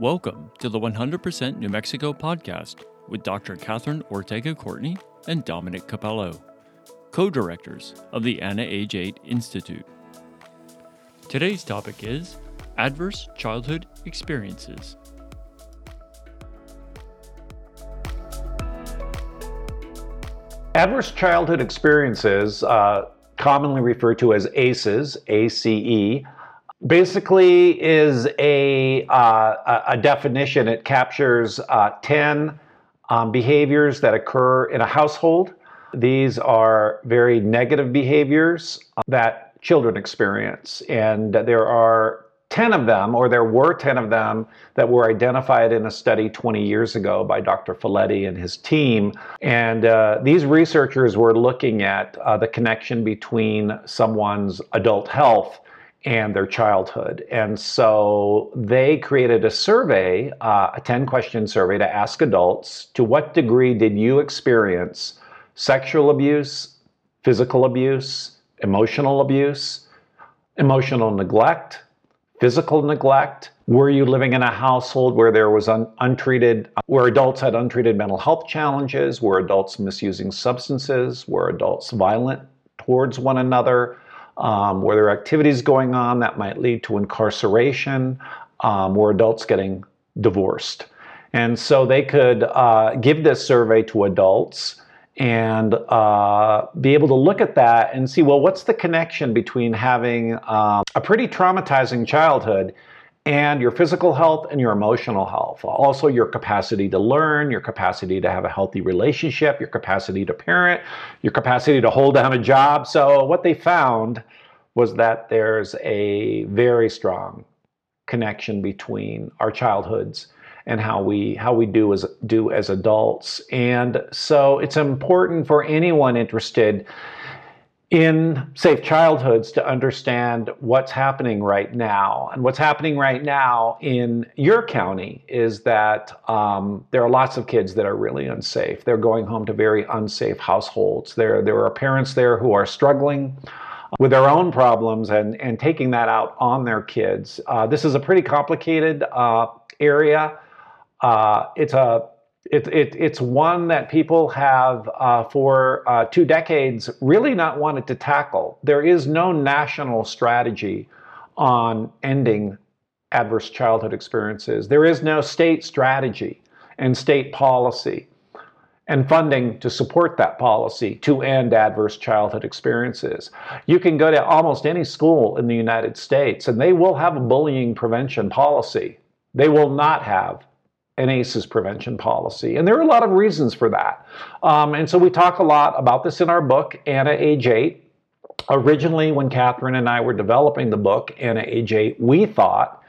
Welcome to the 100% New Mexico podcast with Dr. Catherine Ortega Courtney and Dominic Cappello, co directors of the Anna Age 8 Institute. Today's topic is Adverse Childhood Experiences. Adverse childhood experiences, uh, commonly referred to as ACEs, ACE, basically is a, uh, a definition. It captures uh, 10 um, behaviors that occur in a household. These are very negative behaviors that children experience. And there are 10 of them, or there were 10 of them, that were identified in a study 20 years ago by Dr. Felitti and his team. And uh, these researchers were looking at uh, the connection between someone's adult health and their childhood. And so they created a survey, uh, a 10 question survey to ask adults to what degree did you experience sexual abuse, physical abuse, emotional abuse, emotional neglect, physical neglect? Were you living in a household where there was un- untreated, where adults had untreated mental health challenges? Were adults misusing substances? Were adults violent towards one another? Um, were there activities going on that might lead to incarceration? Um, adults getting divorced? And so they could uh, give this survey to adults and uh, be able to look at that and see well, what's the connection between having um, a pretty traumatizing childhood and your physical health and your emotional health. Also, your capacity to learn, your capacity to have a healthy relationship, your capacity to parent, your capacity to hold down a job. So, what they found was that there's a very strong connection between our childhoods and how we how we do as do as adults. And so it's important for anyone interested in safe childhoods to understand what's happening right now. And what's happening right now in your county is that um, there are lots of kids that are really unsafe. They're going home to very unsafe households. There, there are parents there who are struggling with their own problems and, and taking that out on their kids. Uh, this is a pretty complicated uh, area. Uh, it's a it, it, it's one that people have uh, for uh, two decades really not wanted to tackle. There is no national strategy on ending adverse childhood experiences. There is no state strategy and state policy and funding to support that policy to end adverse childhood experiences. You can go to almost any school in the United States and they will have a bullying prevention policy. They will not have an ACEs prevention policy. And there are a lot of reasons for that. Um, and so we talk a lot about this in our book, Anna Age 8. Originally, when Catherine and I were developing the book, Anna Age 8, we thought,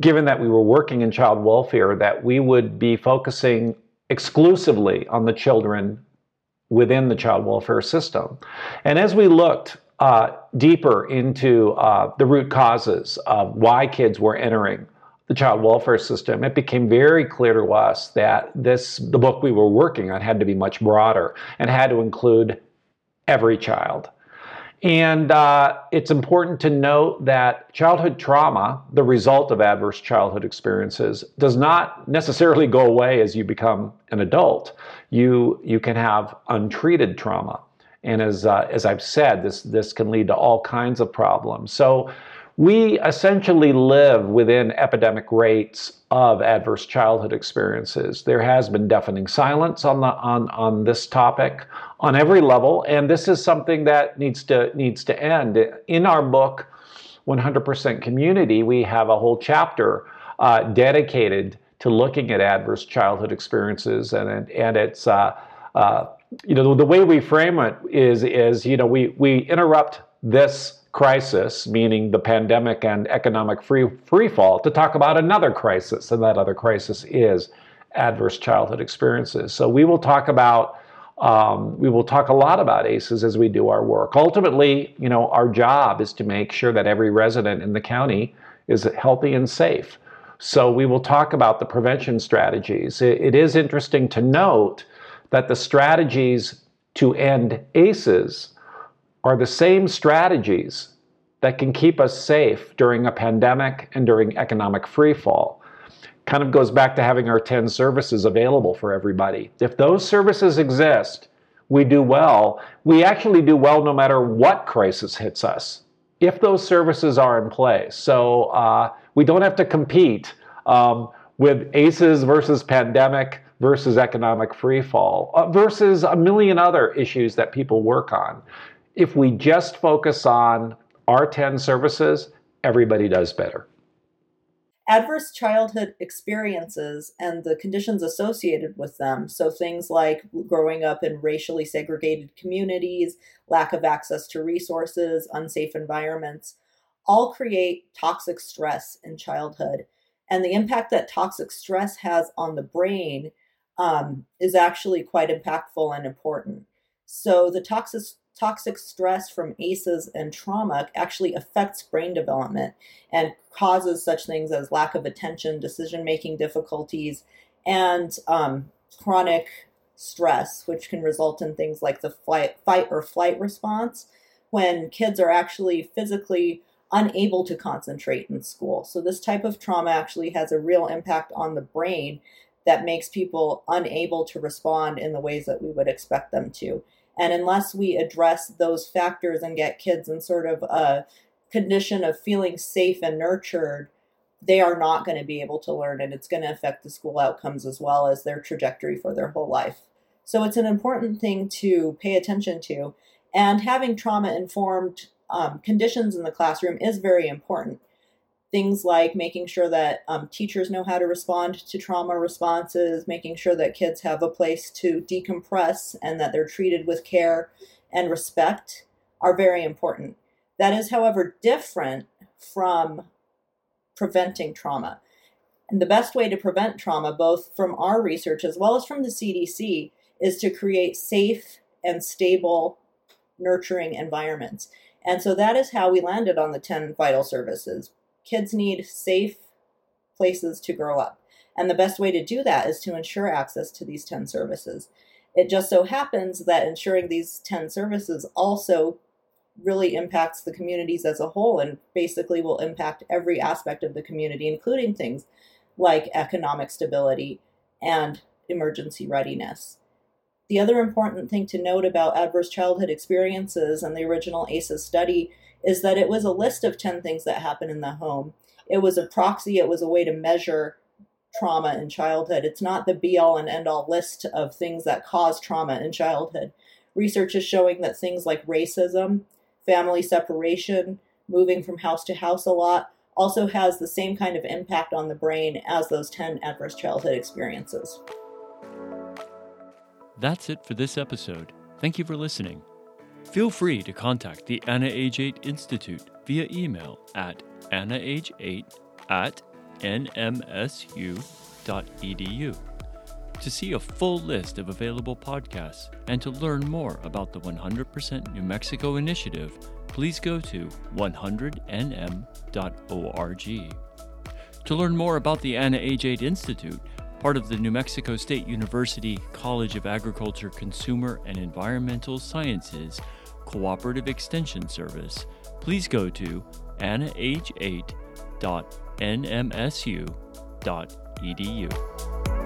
given that we were working in child welfare, that we would be focusing exclusively on the children within the child welfare system. And as we looked uh, deeper into uh, the root causes of why kids were entering the child welfare system, it became very clear to us that this the book we were working on had to be much broader and had to include every child. And uh, it's important to note that childhood trauma, the result of adverse childhood experiences, does not necessarily go away as you become an adult. You you can have untreated trauma, and as uh, as I've said, this this can lead to all kinds of problems. So we essentially live within epidemic rates of adverse childhood experiences. There has been deafening silence on the on, on this topic on every level, and this is something that needs to needs to end. In our book, 100% Community, we have a whole chapter uh, dedicated to looking at adverse childhood experiences, and and and it's uh, uh, you know the, the way we frame it is is you know we we interrupt this crisis, meaning the pandemic and economic free, free fall, to talk about another crisis, and that other crisis is adverse childhood experiences. So we will talk about um, we will talk a lot about ACEs as we do our work. Ultimately, you know, our job is to make sure that every resident in the county is healthy and safe. So we will talk about the prevention strategies. it, it is interesting to note that the strategies to end ACEs are the same strategies that can keep us safe during a pandemic and during economic freefall. kind of goes back to having our 10 services available for everybody. If those services exist, we do well. We actually do well no matter what crisis hits us, if those services are in place. So uh, we don't have to compete um, with ACEs versus pandemic versus economic freefall uh, versus a million other issues that people work on. If we just focus on our 10 services, everybody does better. Adverse childhood experiences and the conditions associated with them, so things like growing up in racially segregated communities, lack of access to resources, unsafe environments, all create toxic stress in childhood. And the impact that toxic stress has on the brain um, is actually quite impactful and important. So the toxic toxic stress from ACEs and trauma actually affects brain development and causes such things as lack of attention, decision making difficulties, and um, chronic stress, which can result in things like the flight, fight or flight response when kids are actually physically unable to concentrate in school. So, this type of trauma actually has a real impact on the brain that makes people unable to respond in the ways that we would expect them to. And unless we address those factors and get kids in sort of a condition of feeling safe and nurtured, they are not going to be able to learn, and it's going to affect the school outcomes as well as their trajectory for their whole life. So it's an important thing to pay attention to. And having trauma informed um, conditions in the classroom is very important things like making sure that um, teachers know how to respond to trauma responses, making sure that kids have a place to decompress and that they're treated with care and respect are very important. That is, however, different from preventing trauma. And the best way to prevent trauma, both from our research as well as from the CDC, is to create safe and stable, nurturing environments. And so that is how we landed on the 10 vital services kids need safe places to grow up. And the best way to do that is to ensure access to these 10 services. It just so happens that ensuring these 10 services also really impacts the communities as a whole and basically will impact every aspect of the community, including things like economic stability and emergency readiness. The other important thing to note about adverse childhood experiences and the original ACEs study is that it was a list of 10 things that happen in the home. It was a proxy, it was a way to measure trauma in childhood. It's not the be all and end all list of things that cause trauma in childhood. Research is showing that things like racism, family separation, moving from house to house a lot, also has the same kind of impact on the brain as those 10 adverse childhood experiences. That's it for this episode. Thank you for listening. Feel free to contact the Anna Age 8 Institute via email at annah8 at nmsu.edu to see a full list of available podcasts and to learn more about the 100% New Mexico initiative, please go to 100nm.org. To learn more about the Anna Age 8 Institute, part of the New Mexico State University College of Agriculture Consumer and Environmental Sciences Cooperative Extension Service, please go to annah8.nmsu.edu.